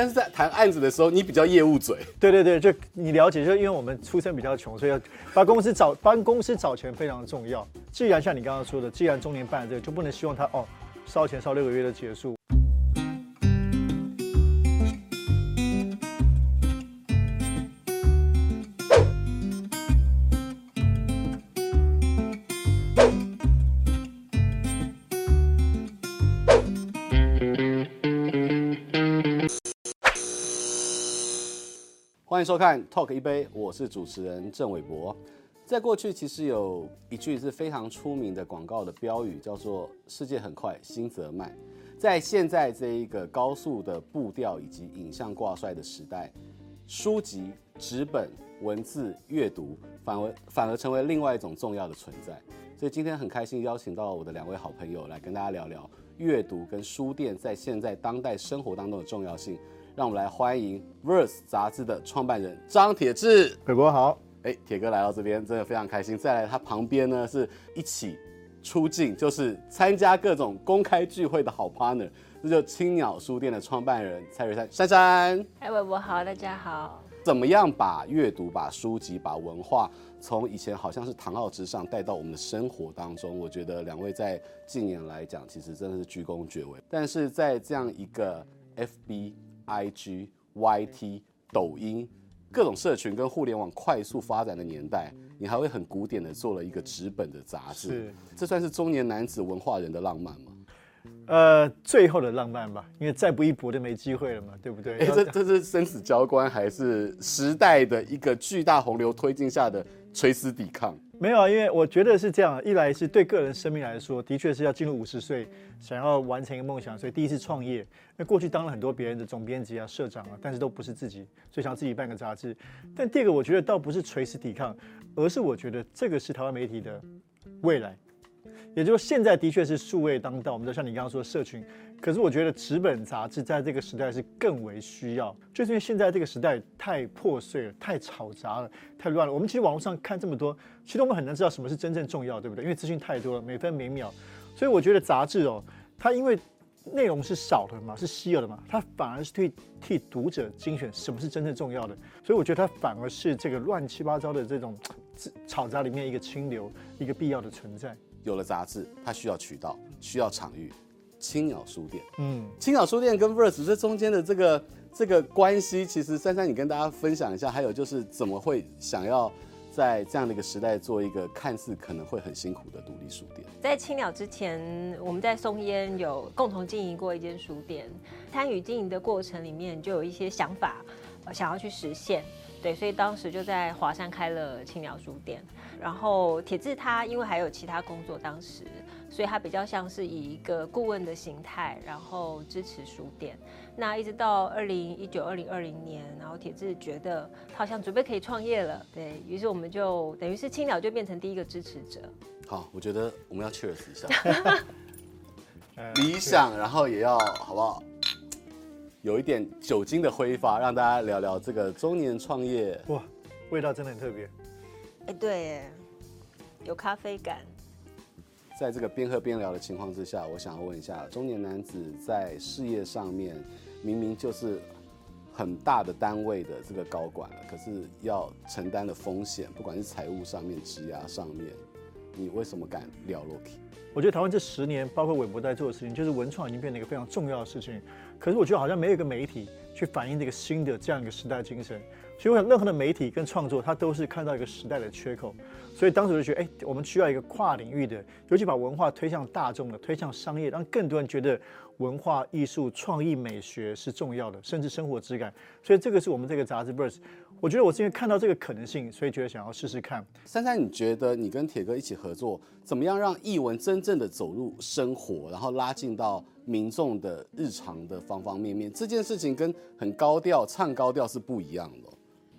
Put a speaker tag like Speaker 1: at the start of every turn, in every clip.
Speaker 1: 但是在谈案子的时候，你比较业务嘴。
Speaker 2: 对对对，就你了解，就因为我们出身比较穷，所以要帮公司找帮公司找钱非常重要。既然像你刚刚说的，既然中年办这个，就不能希望他哦烧钱烧六个月就结束。
Speaker 1: 欢迎收看《Talk 一杯》，我是主持人郑伟博。在过去，其实有一句是非常出名的广告的标语，叫做“世界很快，心则慢”。在现在这一个高速的步调以及影像挂帅的时代，书籍、纸本、文字阅读反而反而成为另外一种重要的存在。所以今天很开心邀请到我的两位好朋友来跟大家聊聊阅读跟书店在现在当代生活当中的重要性。让我们来欢迎《Verse》杂志的创办人张铁志。
Speaker 2: 伟博好，
Speaker 1: 哎，铁哥来到这边真的非常开心。再来，他旁边呢是一起出镜，就是参加各种公开聚会的好 partner，这就青鸟书店的创办人蔡瑞珊珊珊。
Speaker 3: 哎，伟博好，大家好。
Speaker 1: 怎么样把阅读、把书籍、把文化，从以前好像是堂奥之上带到我们的生活当中？我觉得两位在近年来讲，其实真的是居功厥伟。但是在这样一个 FB。I G Y T 抖音各种社群跟互联网快速发展的年代，你还会很古典的做了一个纸本的杂志，是这算是中年男子文化人的浪漫吗？
Speaker 2: 呃，最后的浪漫吧，因为再不一搏就没机会了嘛，对不对？
Speaker 1: 哎，这这是生死交关，还是时代的一个巨大洪流推进下的垂死抵抗？
Speaker 2: 没有啊，因为我觉得是这样，一来是对个人生命来说，的确是要进入五十岁，想要完成一个梦想，所以第一次创业。那过去当了很多别人的总编辑啊、社长啊，但是都不是自己，所以想自己办个杂志。但第二个，我觉得倒不是垂死抵抗，而是我觉得这个是台湾媒体的未来。也就是，现在的确是数位当道，我们就像你刚刚说的社群。可是我觉得纸本杂志在这个时代是更为需要，就是因为现在这个时代太破碎了、太吵杂了、太乱了。我们其实网络上看这么多，其实我们很难知道什么是真正重要，对不对？因为资讯太多了，每分每秒。所以我觉得杂志哦，它因为内容是少的嘛，是稀有的嘛，它反而是替替读者精选什么是真正重要的。所以我觉得它反而是这个乱七八糟的这种 吵杂里面一个清流，一个必要的存在。
Speaker 1: 有了杂志，它需要渠道，需要场域。青鸟书店，嗯，青鸟书店跟 Verse 这中间的这个这个关系，其实珊珊，你跟大家分享一下。还有就是，怎么会想要在这样的一个时代做一个看似可能会很辛苦的独立书店？
Speaker 3: 在青鸟之前，我们在松烟有共同经营过一间书店，参与经营的过程里面，就有一些想法，想要去实现。对，所以当时就在华山开了青鸟书店。然后铁志他因为还有其他工作，当时，所以他比较像是以一个顾问的形态，然后支持书店。那一直到二零一九、二零二零年，然后铁志觉得他好像准备可以创业了，对，于是我们就等于是青鸟就变成第一个支持者。
Speaker 1: 好，我觉得我们要 cheers 一下，理想，然后也要好不好？有一点酒精的挥发，让大家聊聊这个中年创业。
Speaker 2: 哇，味道真的很特别。
Speaker 3: 哎，对，有咖啡感。
Speaker 1: 在这个边喝边聊的情况之下，我想要问一下，中年男子在事业上面明明就是很大的单位的这个高管了，可是要承担的风险，不管是财务上面、职涯上面，你为什么敢聊 Loki？
Speaker 2: 我觉得台湾这十年，包括韦伯在做的事情，就是文创已经变成一个非常重要的事情。可是我觉得好像没有一个媒体去反映这个新的这样一个时代精神。所以我想，任何的媒体跟创作，它都是看到一个时代的缺口。所以当时就觉得，哎，我们需要一个跨领域的，尤其把文化推向大众的，推向商业，让更多人觉得文化艺术、创意美学是重要的，甚至生活质感。所以这个是我们这个杂志 Verse。我觉得我是因为看到这个可能性，所以觉得想要试试看。
Speaker 1: 珊珊，你觉得你跟铁哥一起合作，怎么样让译文真正的走入生活，然后拉近到民众的日常的方方面面？这件事情跟很高调唱高调是不一样的。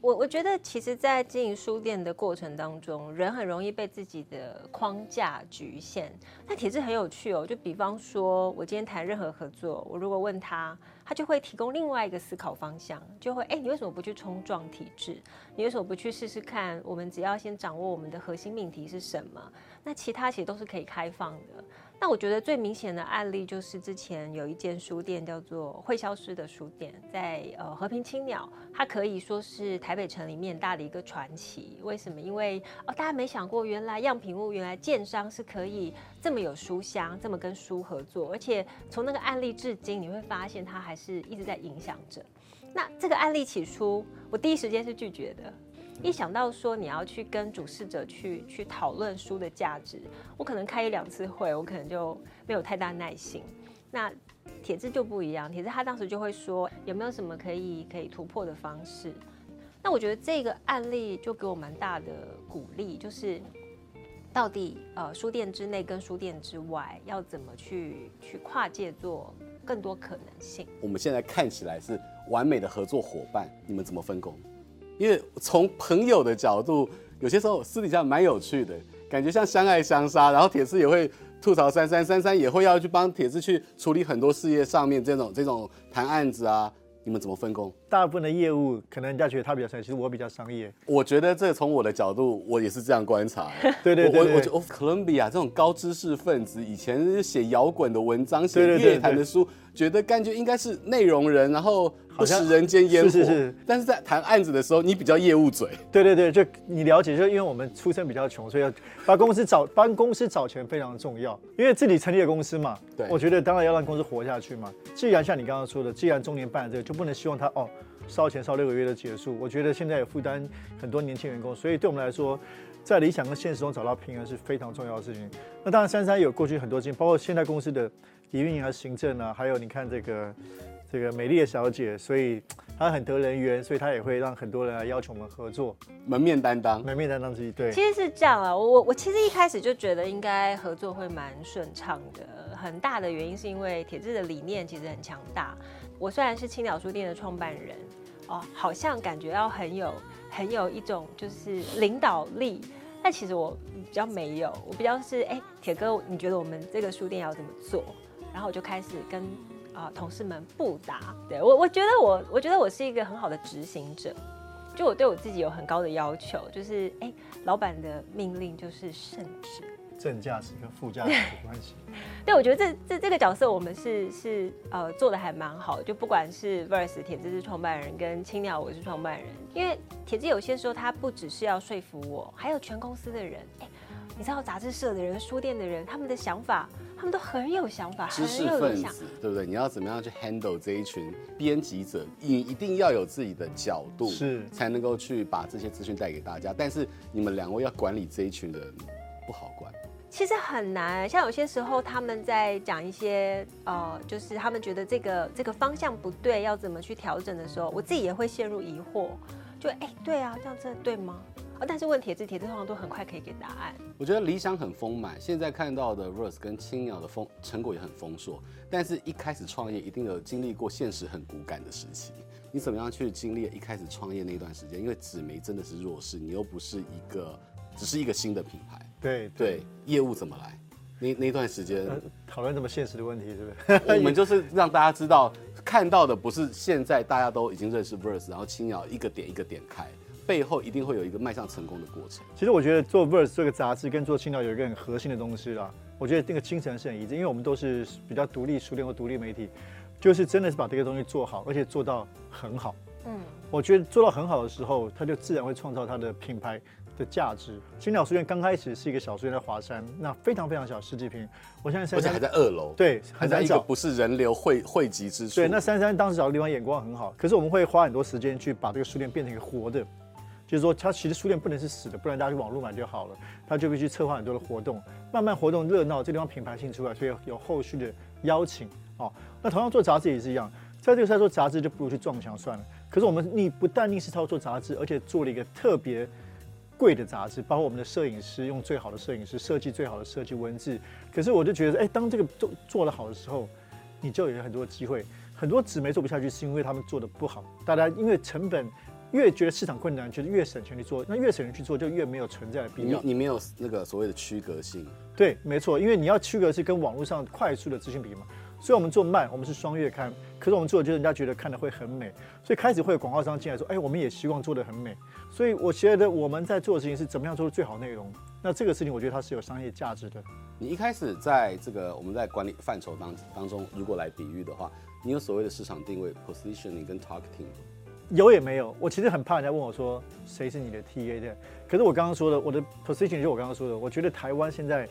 Speaker 3: 我我觉得，其实，在经营书店的过程当中，人很容易被自己的框架局限。那体制很有趣哦，就比方说，我今天谈任何合作，我如果问他，他就会提供另外一个思考方向，就会，哎，你为什么不去冲撞体制？你为什么不去试试看？我们只要先掌握我们的核心命题是什么，那其他其实都是可以开放的。那我觉得最明显的案例就是之前有一间书店叫做会消失的书店，在呃和平青鸟，它可以说是台北城里面大的一个传奇。为什么？因为哦，大家没想过，原来样品屋原来建商是可以这么有书香，这么跟书合作，而且从那个案例至今，你会发现它还是一直在影响着。那这个案例起初，我第一时间是拒绝的。一想到说你要去跟主事者去去讨论书的价值，我可能开一两次会，我可能就没有太大耐心。那铁志就不一样，铁志他当时就会说有没有什么可以可以突破的方式。那我觉得这个案例就给我蛮大的鼓励，就是到底呃书店之内跟书店之外要怎么去去跨界做更多可能性。
Speaker 1: 我们现在看起来是完美的合作伙伴，你们怎么分工？因为从朋友的角度，有些时候私底下蛮有趣的，感觉像相爱相杀。然后铁志也会吐槽珊珊，珊珊也会要去帮铁志去处理很多事业上面这种 这种谈案子啊。你们怎么分工？
Speaker 2: 大部分的业务可能人家觉得他比较商业，其实我比较商业。
Speaker 1: 我觉得这从我的角度，我也是这样观察。
Speaker 2: 对 对对，对，
Speaker 1: 我我觉得 Columbia 这种高知识分子，以前写摇滚的文章，写乐坛的书。觉得感觉应该是内容人，然后不食人间烟火。是是是。但是在谈案子的时候，你比较业务嘴。
Speaker 2: 对对对，就你了解，就因为我们出身比较穷，所以要帮公司找帮公司找钱非常重要。因为自己成立的公司嘛，对，我觉得当然要让公司活下去嘛。既然像你刚刚说的，既然中年办这个，就不能希望他哦烧钱烧六个月的结束。我觉得现在也负担很多年轻员工，所以对我们来说，在理想跟现实中找到平衡是非常重要的事情。那当然，珊珊有过去很多经验，包括现在公司的。营运啊，行政啊，还有你看这个这个美丽的小姐，所以她很得人缘，所以她也会让很多人来要求我们合作，
Speaker 1: 门面担当，
Speaker 2: 门面担当之一。对，
Speaker 3: 其实是这样啊，我我其实一开始就觉得应该合作会蛮顺畅的，很大的原因是因为铁志的理念其实很强大。我虽然是青鸟书店的创办人，哦，好像感觉要很有很有一种就是领导力，但其实我比较没有，我比较是哎，铁哥，你觉得我们这个书店要怎么做？然后我就开始跟啊、呃、同事们不答，对我我觉得我我觉得我是一个很好的执行者，就我对我自己有很高的要求，就是哎，老板的命令就是圣旨，
Speaker 2: 正驾驶跟副驾驶的关系。
Speaker 3: 对，我觉得这这这个角色我们是是呃做的还蛮好的，就不管是 Verse 铁志是创办人，跟青鸟我是创办人，因为铁志有些时候他不只是要说服我，还有全公司的人，哎，你知道杂志社的人、书店的人，他们的想法。他们都很有想法，
Speaker 1: 知识分子，对不对？你要怎么样去 handle 这一群编辑者？你一定要有自己的角度，是才能够去把这些资讯带给大家。但是你们两位要管理这一群人，不好管。
Speaker 3: 其实很难，像有些时候他们在讲一些呃，就是他们觉得这个这个方向不对，要怎么去调整的时候，我自己也会陷入疑惑，就哎，对啊，这样真的对吗？但是问铁子，铁子通常都很快可以给答案。
Speaker 1: 我觉得理想很丰满，现在看到的 Verse 跟青鸟的丰成果也很丰硕。但是一开始创业一定有经历过现实很骨感的时期。你怎么样去经历一开始创业那段时间？因为纸媒真的是弱势，你又不是一个，只是一个新的品牌。
Speaker 2: 对
Speaker 1: 对，对，业务怎么来？那那段时间
Speaker 2: 讨论这么现实的问题，是不是？
Speaker 1: 我们就是让大家知道，看到的不是现在大家都已经认识 Verse，然后青鸟一个点一个点开。背后一定会有一个迈向成功的过程。
Speaker 2: 其实我觉得做 Verse 这个杂志跟做青鸟有一个很核心的东西啦。我觉得那个精神是很一致，因为我们都是比较独立书店或独立媒体，就是真的是把这个东西做好，而且做到很好。嗯，我觉得做到很好的时候，它就自然会创造它的品牌的价值。青鸟书院刚开始是一个小书店在华山，那非常非常小，十几平。我现在
Speaker 1: 而且还在二楼，
Speaker 2: 对，
Speaker 1: 很在一个不是人流汇汇集之处。
Speaker 2: 对，那珊珊当时找的地方眼光很好，可是我们会花很多时间去把这个书店变成一个活的。就是说，它其实书店不能是死的，不然大家去网络买就好了。它就必须策划很多的活动，慢慢活动热闹，这地方品牌性出来，所以有后续的邀请哦。那同样做杂志也是一样，在这个时候做杂志就不如去撞墙算了。可是我们你不但你是操作杂志，而且做了一个特别贵的杂志，包括我们的摄影师用最好的摄影师设计最好的设计文字。可是我就觉得，哎，当这个做做得好的时候，你就有很多机会。很多纸媒做不下去，是因为他们做的不好。大家因为成本。越觉得市场困难，就是越省钱去做。那越省钱去做，就越没有存在的必要。
Speaker 1: 你你没有那个所谓的区隔性。
Speaker 2: 对，没错，因为你要区隔是跟网络上快速的资讯比嘛。所以我们做慢，我们是双月刊，可是我们做的就是人家觉得看的会很美，所以开始会有广告商进来说，哎，我们也希望做的很美。所以我觉得我们在做的事情是怎么样做的最好内容，那这个事情我觉得它是有商业价值的。
Speaker 1: 你一开始在这个我们在管理范畴当当中，如果来比喻的话，你有所谓的市场定位 positioning 跟 targeting
Speaker 2: 有也没有。我其实很怕人家问我说谁是你的 TA 的，可是我刚刚说的我的 positioning 就我刚刚说的，我觉得台湾现在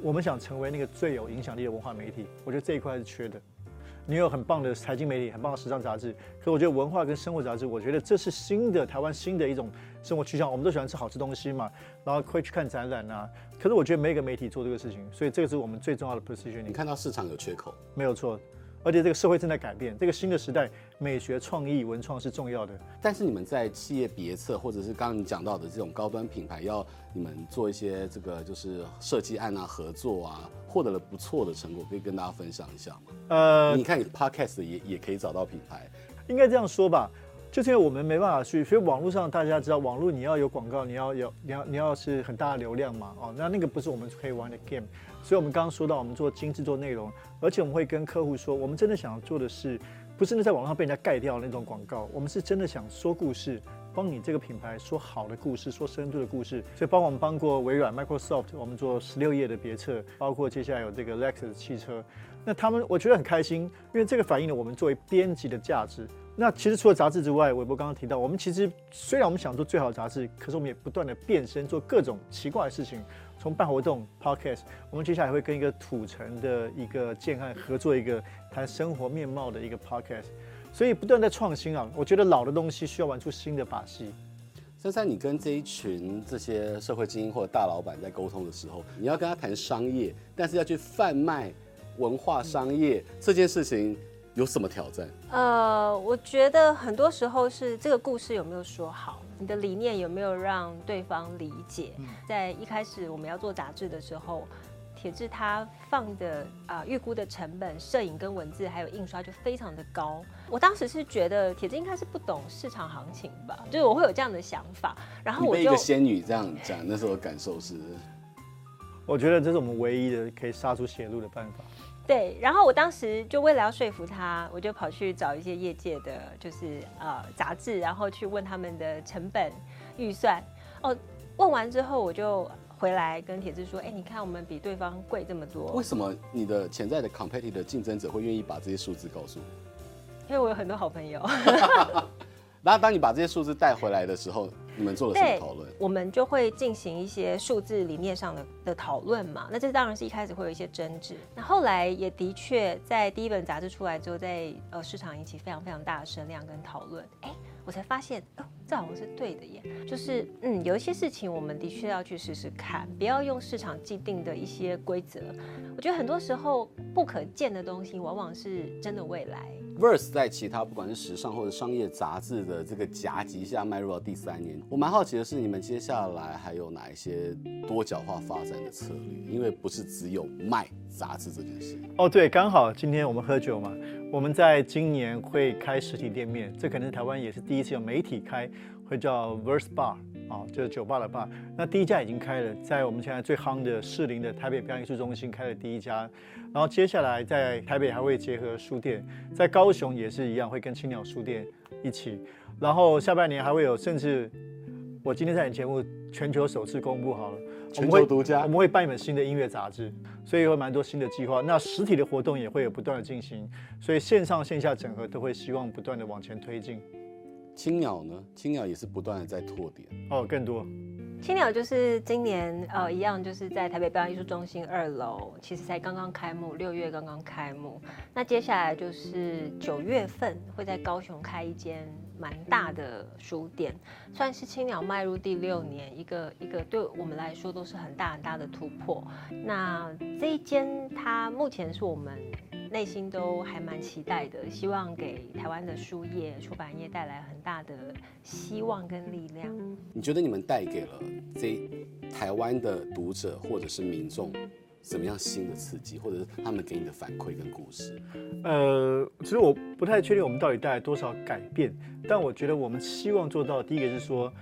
Speaker 2: 我们想成为那个最有影响力的文化媒体，我觉得这一块是缺的。你有很棒的财经媒体，很棒的时尚杂志，可是我觉得文化跟生活杂志，我觉得这是新的台湾新的一种生活趋向。我们都喜欢吃好吃东西嘛，然后会去看展览啊。可是我觉得没有一个媒体做这个事情，所以这个是我们最重要的 position。
Speaker 1: 你看到市场有缺口，
Speaker 2: 没有错。而且这个社会正在改变，这个新的时代，美学创意文创是重要的。
Speaker 1: 但是你们在企业别册，或者是刚刚你讲到的这种高端品牌，要你们做一些这个就是设计案啊、合作啊，获得了不错的成果，可以跟大家分享一下吗？呃，你看你 podcast 也也可以找到品牌，
Speaker 2: 应该这样说吧。就是因为我们没办法去，所以网络上大家知道，网络你要有广告，你要有你要你要是很大的流量嘛，哦，那那个不是我们可以玩的 game。所以，我们刚刚说到，我们做精致做内容，而且我们会跟客户说，我们真的想要做的是，不是那在网上被人家盖掉那种广告，我们是真的想说故事，帮你这个品牌说好的故事，说深度的故事。所以，帮我们帮过微软 Microsoft，我们做十六页的别册，包括接下来有这个 Lexus 汽车，那他们我觉得很开心，因为这个反映了我们作为编辑的价值。那其实除了杂志之外，韦伯刚刚提到，我们其实虽然我们想做最好的杂志，可是我们也不断的变身，做各种奇怪的事情。从办活动、Podcast，我们接下来会跟一个土城的一个建案合作一个谈生活面貌的一个 Podcast，所以不断在创新啊。我觉得老的东西需要玩出新的把戏。
Speaker 1: 珊珊，你跟这一群这些社会精英或者大老板在沟通的时候，你要跟他谈商业，但是要去贩卖文化商业、这件事情。有什么挑战？
Speaker 3: 呃，我觉得很多时候是这个故事有没有说好，你的理念有没有让对方理解。嗯、在一开始我们要做杂志的时候，铁志他放的啊、呃、预估的成本，摄影跟文字还有印刷就非常的高。我当时是觉得铁志应该是不懂市场行情吧，就是我会有这样的想法。然后我就
Speaker 1: 被一个仙女这样讲，那时候感受是，
Speaker 2: 我觉得这是我们唯一的可以杀出血路的办法。
Speaker 3: 对，然后我当时就为了要说服他，我就跑去找一些业界的，就是呃杂志，然后去问他们的成本预算。哦，问完之后我就回来跟铁志说，哎，你看我们比对方贵这么多。
Speaker 1: 为什么你的潜在的 competitive 的竞争者会愿意把这些数字告诉你？
Speaker 3: 因为我有很多好朋友。
Speaker 1: 然后当你把这些数字带回来的时候。你们做了什么讨论？
Speaker 3: 我们就会进行一些数字理念上的的讨论嘛。那这当然是一开始会有一些争执。那后来也的确在第一本杂志出来之后，在呃市场引起非常非常大的声量跟讨论。哎，我才发现哦，这好像是对的耶。就是嗯，有一些事情我们的确要去试试看，不要用市场既定的一些规则。我觉得很多时候不可见的东西，往往是真的未来。
Speaker 1: Verse 在其他不管是时尚或者商业杂志的这个夹击下迈入到第三年，我蛮好奇的是，你们接下来还有哪一些多角化发展的策略？因为不是只有卖杂志这件事。
Speaker 2: 哦，对，刚好今天我们喝酒嘛，我们在今年会开实体店面，这可能是台湾也是第一次有媒体开，会叫 Verse Bar。啊，就是酒吧的 bar。那第一家已经开了，在我们现在最夯的士林的台北表演艺术中心开了第一家，然后接下来在台北还会结合书店，在高雄也是一样，会跟青鸟书店一起，然后下半年还会有，甚至我今天在你节目全球首次公布好了，
Speaker 1: 全球独家，
Speaker 2: 我们会办一本新的音乐杂志，所以有蛮多新的计划。那实体的活动也会有不断的进行，所以线上线下整合都会希望不断的往前推进。
Speaker 1: 青鸟呢？青鸟也是不断的在拓点
Speaker 2: 哦，更多。
Speaker 3: 青鸟就是今年呃一样，就是在台北表演艺术中心二楼，其实才刚刚开幕，六月刚刚开幕。那接下来就是九月份会在高雄开一间蛮大的书店，算是青鸟迈入第六年一个一个对我们来说都是很大很大的突破。那这一间它目前是我们。内心都还蛮期待的，希望给台湾的书业、出版业带来很大的希望跟力量。
Speaker 1: 你觉得你们带给了这台湾的读者或者是民众什么样新的刺激，或者是他们给你的反馈跟故事？
Speaker 2: 呃，其实我不太确定我们到底带来多少改变，但我觉得我们希望做到第一个是说，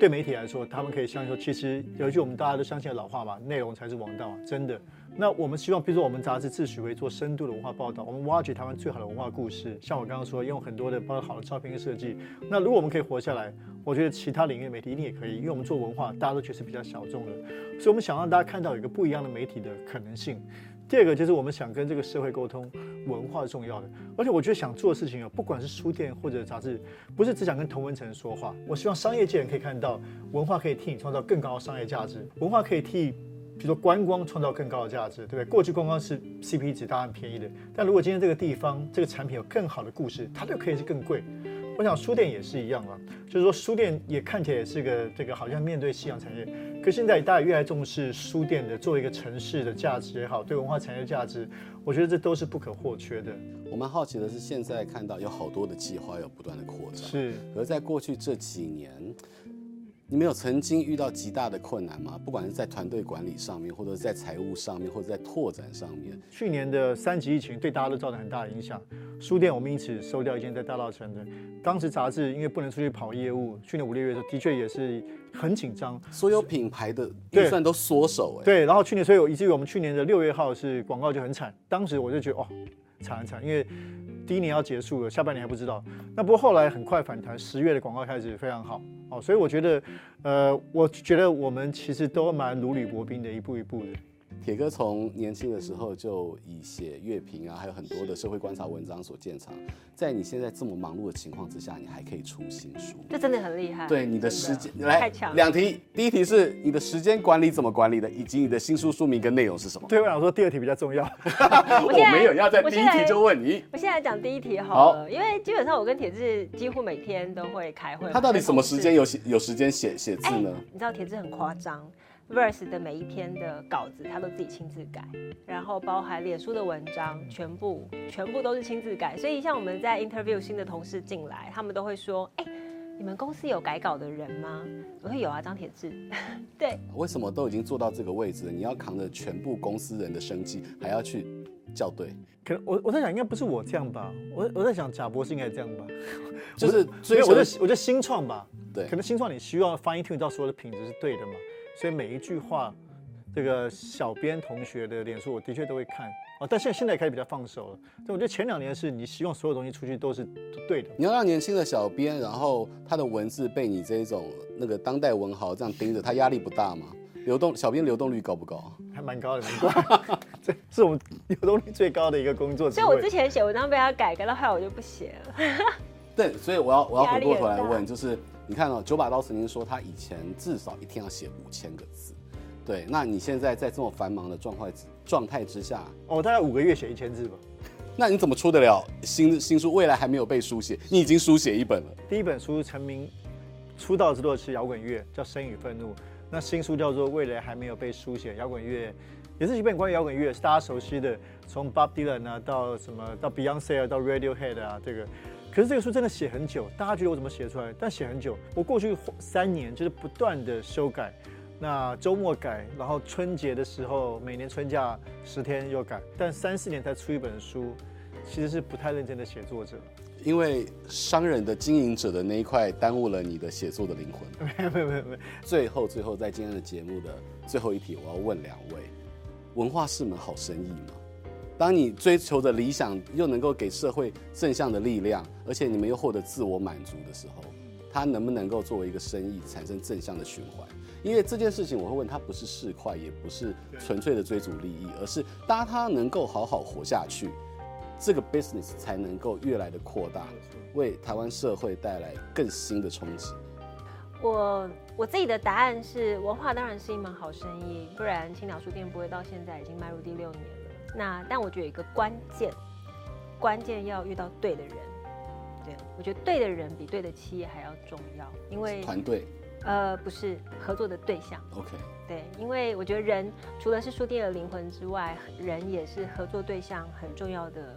Speaker 2: 对媒体来说，他们可以相信说，其实有一句我们大家都相信的老话嘛，内容才是王道，真的。那我们希望，比如说我们杂志自诩为做深度的文化报道，我们挖掘台湾最好的文化故事。像我刚刚说，用很多的包括好的照片跟设计。那如果我们可以活下来，我觉得其他领域媒体一定也可以，因为我们做文化，大家都觉得是比较小众的，所以我们想让大家看到有一个不一样的媒体的可能性。第二个就是我们想跟这个社会沟通，文化是重要的。而且我觉得想做的事情啊，不管是书店或者杂志，不是只想跟同文层说话。我希望商业界人可以看到，文化可以替你创造更高的商业价值，文化可以替。比如说观光创造更高的价值，对不对？过去观光是 CP 值大家很便宜的，但如果今天这个地方这个产品有更好的故事，它就可以是更贵。我想书店也是一样啊，就是说书店也看起来也是个这个好像面对夕阳产业，可现在大家越来越重视书店的作为一个城市的价值也好，对文化产业的价值，我觉得这都是不可或缺的。
Speaker 1: 我蛮好奇的是，现在看到有好多的计划要不断的扩展，
Speaker 2: 是，
Speaker 1: 而在过去这几年。你们有曾经遇到极大的困难吗？不管是在团队管理上面，或者是在财务上面，或者在拓展上面。
Speaker 2: 去年的三级疫情对大家都造成很大的影响。书店我们因此收掉一间在大稻城的。当时杂志因为不能出去跑业务，去年五六月的时候的确也是很紧张，
Speaker 1: 所有品牌的预算都缩手哎。
Speaker 2: 对，然后去年所以以至于我们去年的六月号是广告就很惨。当时我就觉得哦，惨很惨，因为第一年要结束了，下半年还不知道。那不过后来很快反弹，十月的广告开始非常好。哦，所以我觉得，呃，我觉得我们其实都蛮如履薄冰的，一步一步的。
Speaker 1: 铁哥从年轻的时候就以写乐评啊，还有很多的社会观察文章所见长。在你现在这么忙碌的情况之下，你还可以出新书，
Speaker 3: 这真的很厉害。
Speaker 1: 对你的时间，来两题，第一题是你的时间管理怎么管理的，以及你的新书书名跟内容是什么？
Speaker 2: 对我想说第二题比较重要。
Speaker 1: 我没有要在第一题就问你。
Speaker 3: 我现在讲第一题好了，好，因为基本上我跟铁志几乎每天都会开会。
Speaker 1: 他到底什么时间有写有时间写写字呢？
Speaker 3: 你知道铁志很夸张。Verse 的每一篇的稿子，他都自己亲自改，然后包含脸书的文章，全部全部都是亲自改。所以像我们在 interview 新的同事进来，他们都会说：“哎、欸，你们公司有改稿的人吗？”我说：“有啊，张铁志。”对。
Speaker 1: 为什么都已经做到这个位置了，你要扛着全部公司人的生计，还要去校对？
Speaker 2: 可能我我在想，应该不是我这样吧？我我在想，贾博士应该这样吧？
Speaker 1: 就是
Speaker 2: 所以我觉得我觉得新创吧，
Speaker 1: 对，
Speaker 2: 可能新创你需要 fine tune 到所有的品质是对的嘛。所以每一句话，这个小编同学的脸书，我的确都会看啊。但现在现在开始比较放手了。但我觉得前两年是你希望所有东西出去都是对的。
Speaker 1: 你要让年轻的小编，然后他的文字被你这一种那个当代文豪这样盯着，他压力不大吗？流动小编流动率高不高？
Speaker 2: 还蛮高的，蛮高。这是我们流动率最高的一个工作。
Speaker 3: 所以我之前写文章被他改，改到后来我就不写了。
Speaker 1: 对，所以我要我要回过头来问，就是。你看哦，九把刀曾经说他以前至少一天要写五千个字，对。那你现在在这么繁忙的状态状态之下，
Speaker 2: 哦，大概五个月写一千字吧。
Speaker 1: 那你怎么出得了新新书？未来还没有被书写，你已经书写一本了。
Speaker 2: 第一本书成名出道之作是摇滚乐，叫《生与愤怒》。那新书叫做《未来还没有被书写摇滚乐》，也是一本关于摇滚乐，是大家熟悉的，从 Bob Dylan 啊到什么到 Beyonce 啊到 Radiohead 啊这个。可是这个书真的写很久，大家觉得我怎么写出来？但写很久，我过去三年就是不断的修改，那周末改，然后春节的时候每年春假十天又改，但三四年才出一本书，其实是不太认真的写作者。
Speaker 1: 因为商人的经营者的那一块耽误了你的写作的灵魂。
Speaker 2: 没有没有没有没有。
Speaker 1: 最后最后在今天的节目的最后一题，我要问两位：文化是门好生意吗？当你追求的理想又能够给社会正向的力量，而且你们又获得自我满足的时候，它能不能够作为一个生意产生正向的循环？因为这件事情，我会问，它不是市侩，也不是纯粹的追逐利益，而是当它能够好好活下去，这个 business 才能够越来的扩大，为台湾社会带来更新的冲击。
Speaker 3: 我我自己的答案是，文化当然是一门好生意，不然青鸟书店不会到现在已经迈入第六年了。那但我觉得有一个关键，关键要遇到对的人，对，我觉得对的人比对的企业还要重要，因为
Speaker 1: 团队，
Speaker 3: 呃，不是合作的对象。
Speaker 1: OK，
Speaker 3: 对，因为我觉得人除了是书店的灵魂之外，人也是合作对象很重要的，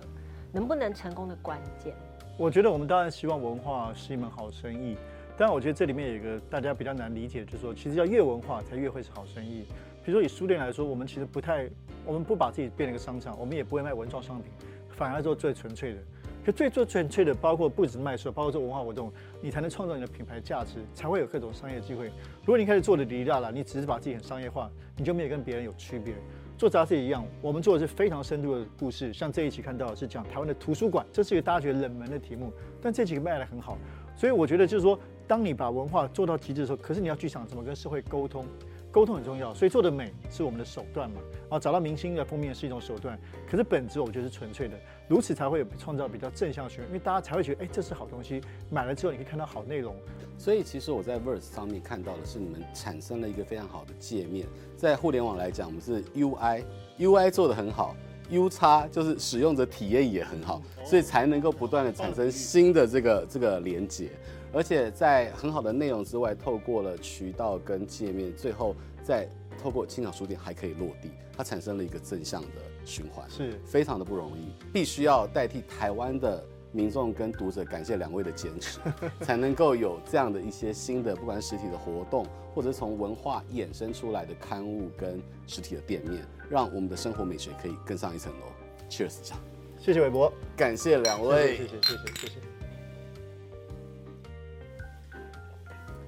Speaker 3: 能不能成功的关键。
Speaker 2: 我觉得我们当然希望文化是一门好生意，但我觉得这里面有一个大家比较难理解，就是说其实要越文化才越会是好生意。比如说以书店来说，我们其实不太，我们不把自己变成一个商场，我们也不会卖文创商品，反而做最纯粹的。可最最纯粹的，包括不止卖书，包括做文化活动，你才能创造你的品牌价值，才会有各种商业机会。如果你开始做的哩哩啦啦，你只是把自己很商业化，你就没有跟别人有区别。做杂志一样，我们做的是非常深度的故事，像这一期看到的是讲台湾的图书馆，这是一个大家觉得冷门的题目，但这几个卖得很好。所以我觉得就是说，当你把文化做到极致的时候，可是你要去想怎么跟社会沟通。沟通很重要，所以做的美是我们的手段嘛。啊，找到明星的封面是一种手段，可是本质我觉得是纯粹的，如此才会创造比较正向循环，因为大家才会觉得，哎，这是好东西，买了之后你可以看到好内容。
Speaker 1: 所以其实我在 Verse 上面看到的是你们产生了一个非常好的界面，在互联网来讲，我们是 UI，UI 做得很好，U 叉就是使用者体验也很好，所以才能够不断的产生新的这个这个连接。而且在很好的内容之外，透过了渠道跟界面，最后再透过青鸟书店还可以落地，它产生了一个正向的循环，
Speaker 2: 是
Speaker 1: 非常的不容易。必须要代替台湾的民众跟读者感谢两位的坚持，才能够有这样的一些新的，不管是实体的活动，或者从文化衍生出来的刊物跟实体的店面，让我们的生活美学可以更上一层楼。Cheers，
Speaker 2: 谢谢韦博，
Speaker 1: 感谢两位，
Speaker 2: 谢谢谢谢谢谢。谢谢谢谢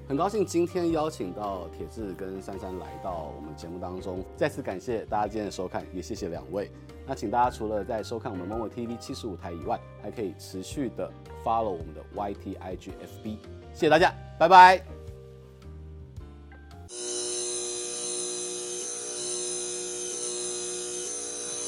Speaker 1: 很高兴今天邀请到铁志跟珊珊来到我们节目当中，再次感谢大家今天的收看，也谢谢两位。那请大家除了在收看我们 momo TV 七十五台以外，还可以持续的 follow 我们的 YT IG FB。谢谢大家，拜拜。